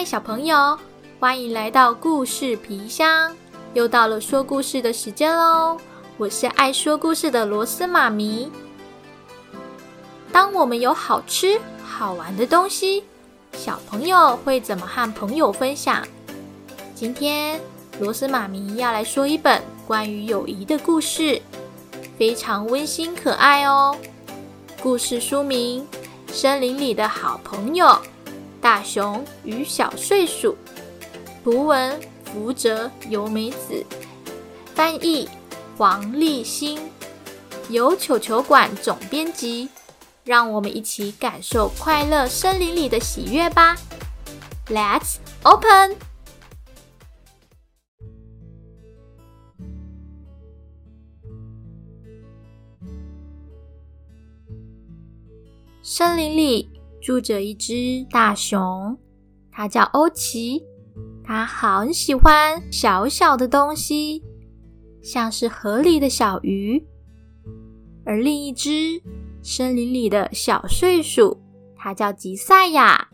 嗨，小朋友，欢迎来到故事皮箱，又到了说故事的时间喽！我是爱说故事的螺丝妈咪。当我们有好吃好玩的东西，小朋友会怎么和朋友分享？今天螺丝妈咪要来说一本关于友谊的故事，非常温馨可爱哦。故事书名《森林里的好朋友》。大熊与小睡鼠，图文福泽由美子，翻译黄立新，由球球馆总编辑。让我们一起感受快乐森林里的喜悦吧！Let's open。森林里。住着一只大熊，它叫欧奇。它很喜欢小小的东西，像是河里的小鱼。而另一只森林里的小睡鼠，它叫吉赛亚。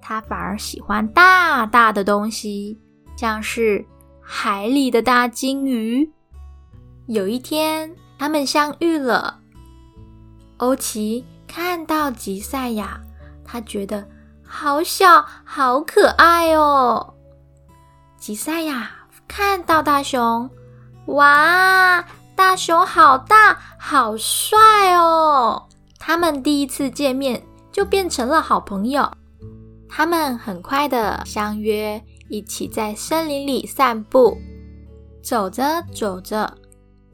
它反而喜欢大大的东西，像是海里的大金鱼。有一天，他们相遇了。欧奇看到吉赛亚。他觉得好小，好可爱哦。吉赛亚看到大熊，哇，大熊好大，好帅哦！他们第一次见面就变成了好朋友。他们很快的相约一起在森林里散步。走着走着，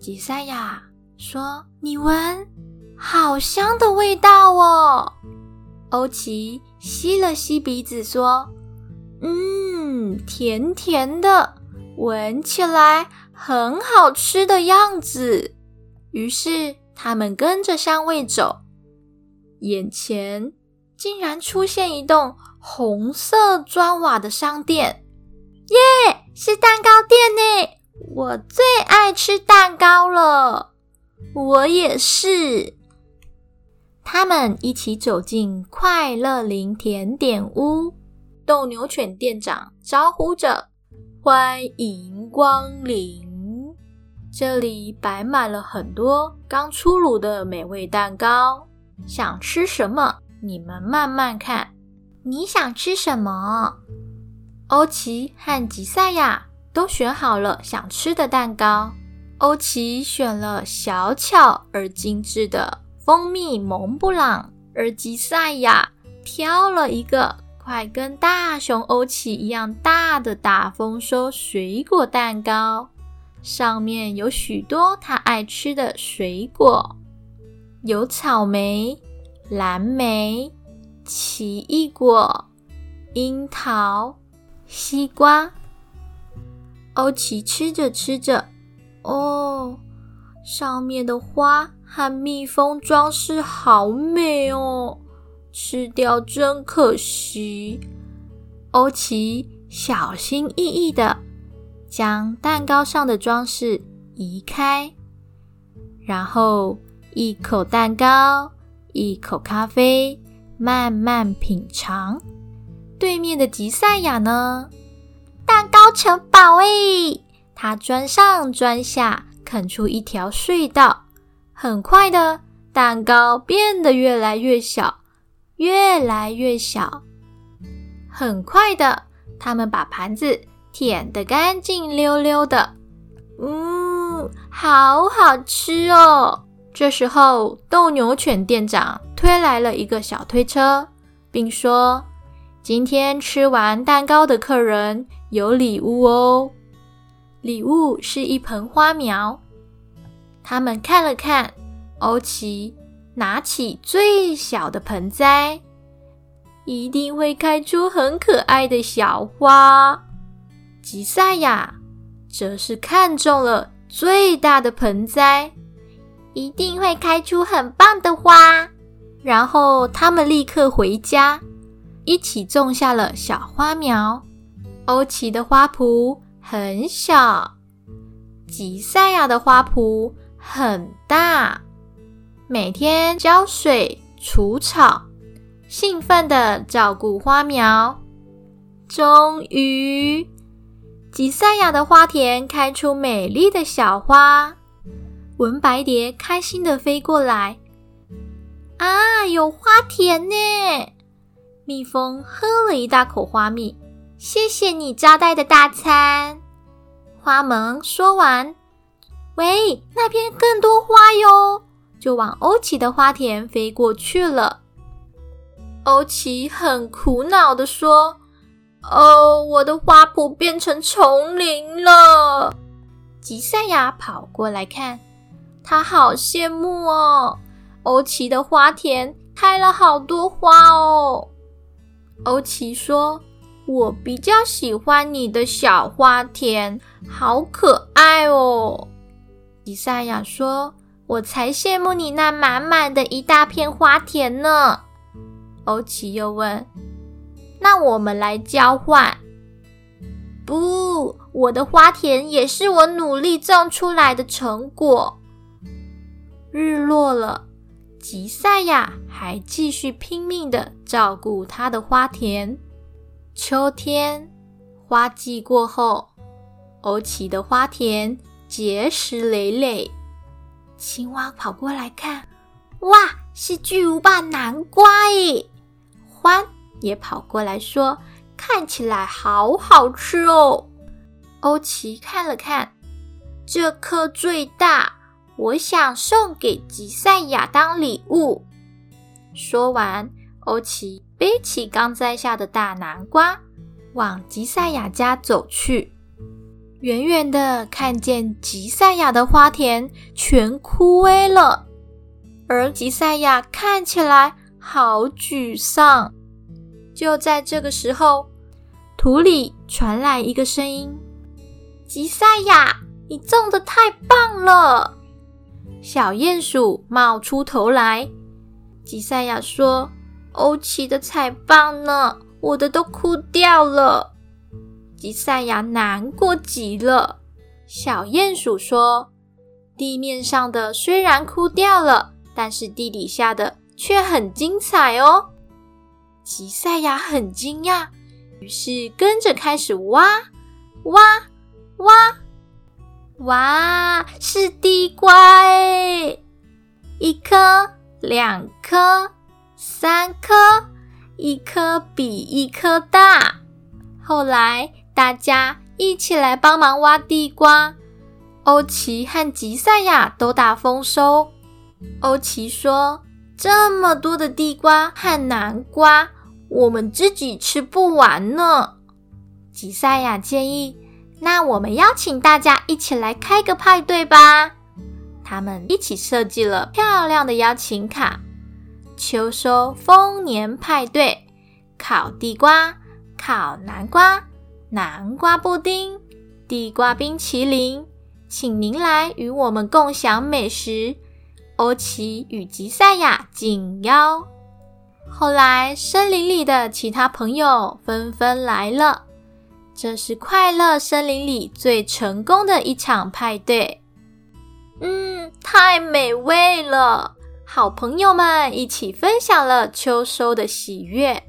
吉赛亚说：“你闻，好香的味道哦。”欧奇吸了吸鼻子，说：“嗯，甜甜的，闻起来很好吃的样子。”于是他们跟着香味走，眼前竟然出现一栋红色砖瓦的商店。耶，是蛋糕店呢！我最爱吃蛋糕了，我也是。他们一起走进快乐林甜点屋，斗牛犬店长招呼着：“欢迎光临！这里摆满了很多刚出炉的美味蛋糕，想吃什么？你们慢慢看。你想吃什么？”欧奇和吉赛亚都选好了想吃的蛋糕。欧奇选了小巧而精致的。蜂蜜蒙布朗，而吉赛亚挑了一个快跟大熊欧奇一样大的大丰收水果蛋糕，上面有许多他爱吃的水果，有草莓、蓝莓、奇异果、樱桃、西瓜。欧奇吃着吃着，哦，上面的花。和蜜蜂装饰好美哦，吃掉真可惜。欧奇小心翼翼的将蛋糕上的装饰移开，然后一口蛋糕，一口咖啡，慢慢品尝。对面的吉赛亚呢？蛋糕城堡哎，他钻上钻下，啃出一条隧道。很快的，蛋糕变得越来越小，越来越小。很快的，他们把盘子舔得干净溜溜的。嗯，好好吃哦！这时候，斗牛犬店长推来了一个小推车，并说：“今天吃完蛋糕的客人有礼物哦。礼物是一盆花苗。”他们看了看，欧奇拿起最小的盆栽，一定会开出很可爱的小花。吉赛亚则是看中了最大的盆栽，一定会开出很棒的花。然后他们立刻回家，一起种下了小花苗。欧奇的花圃很小，吉赛亚的花圃。很大，每天浇水、除草，兴奋的照顾花苗。终于，吉赛亚的花田开出美丽的小花。文白蝶开心的飞过来，啊，有花田呢！蜜蜂喝了一大口花蜜，谢谢你招待的大餐。花萌说完，喂，那边更多花哟，就往欧奇的花田飞过去了。欧奇很苦恼的说：“哦，我的花圃变成丛林了。”吉赛亚跑过来看。他好羡慕哦，欧奇的花田开了好多花哦。欧奇说：“我比较喜欢你的小花田，好可爱哦。”吉赛亚说：“我才羡慕你那满满的一大片花田呢。”欧奇又问：“那我们来交换？”不，我的花田也是我努力种出来的成果。日落了，吉赛亚还继续拼命的照顾他的花田。秋天花季过后，欧奇的花田结实累累。青蛙跑过来看，哇，是巨无霸南瓜耶！獾也跑过来说，看起来好好吃哦。欧奇看了看，这颗最大。我想送给吉赛亚当礼物。说完，欧奇背起刚摘下的大南瓜，往吉赛亚家走去。远远的看见吉赛亚的花田全枯萎了，而吉赛亚看起来好沮丧。就在这个时候，土里传来一个声音：“吉赛亚，你种的太棒了！”小鼹鼠冒出头来，吉赛亚说：“欧奇的才棒呢，我的都枯掉了。”吉赛亚难过极了。小鼹鼠说：“地面上的虽然枯掉了，但是地底下的却很精彩哦。”吉赛亚很惊讶，于是跟着开始挖，挖，挖。哇，是地瓜哎！一颗、两颗、三颗，一颗比一颗大。后来大家一起来帮忙挖地瓜，欧奇和吉赛亚都大丰收。欧奇说：“这么多的地瓜和南瓜，我们自己吃不完呢。”吉赛亚建议。那我们邀请大家一起来开个派对吧！他们一起设计了漂亮的邀请卡：秋收丰年派对、烤地瓜、烤南瓜、南瓜布丁、地瓜冰淇淋，请您来与我们共享美食。欧奇与吉赛亚紧邀。后来，森林里的其他朋友纷纷来了。这是快乐森林里最成功的一场派对。嗯，太美味了！好朋友们一起分享了秋收的喜悦。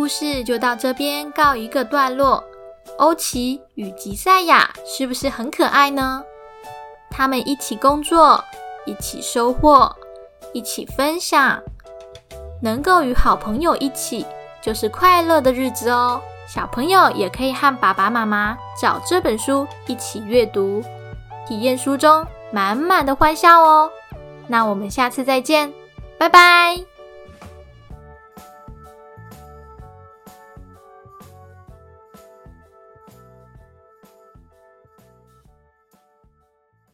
故事就到这边告一个段落。欧奇与吉赛亚是不是很可爱呢？他们一起工作，一起收获，一起分享，能够与好朋友一起，就是快乐的日子哦。小朋友也可以和爸爸妈妈找这本书一起阅读，体验书中满满的欢笑哦。那我们下次再见，拜拜。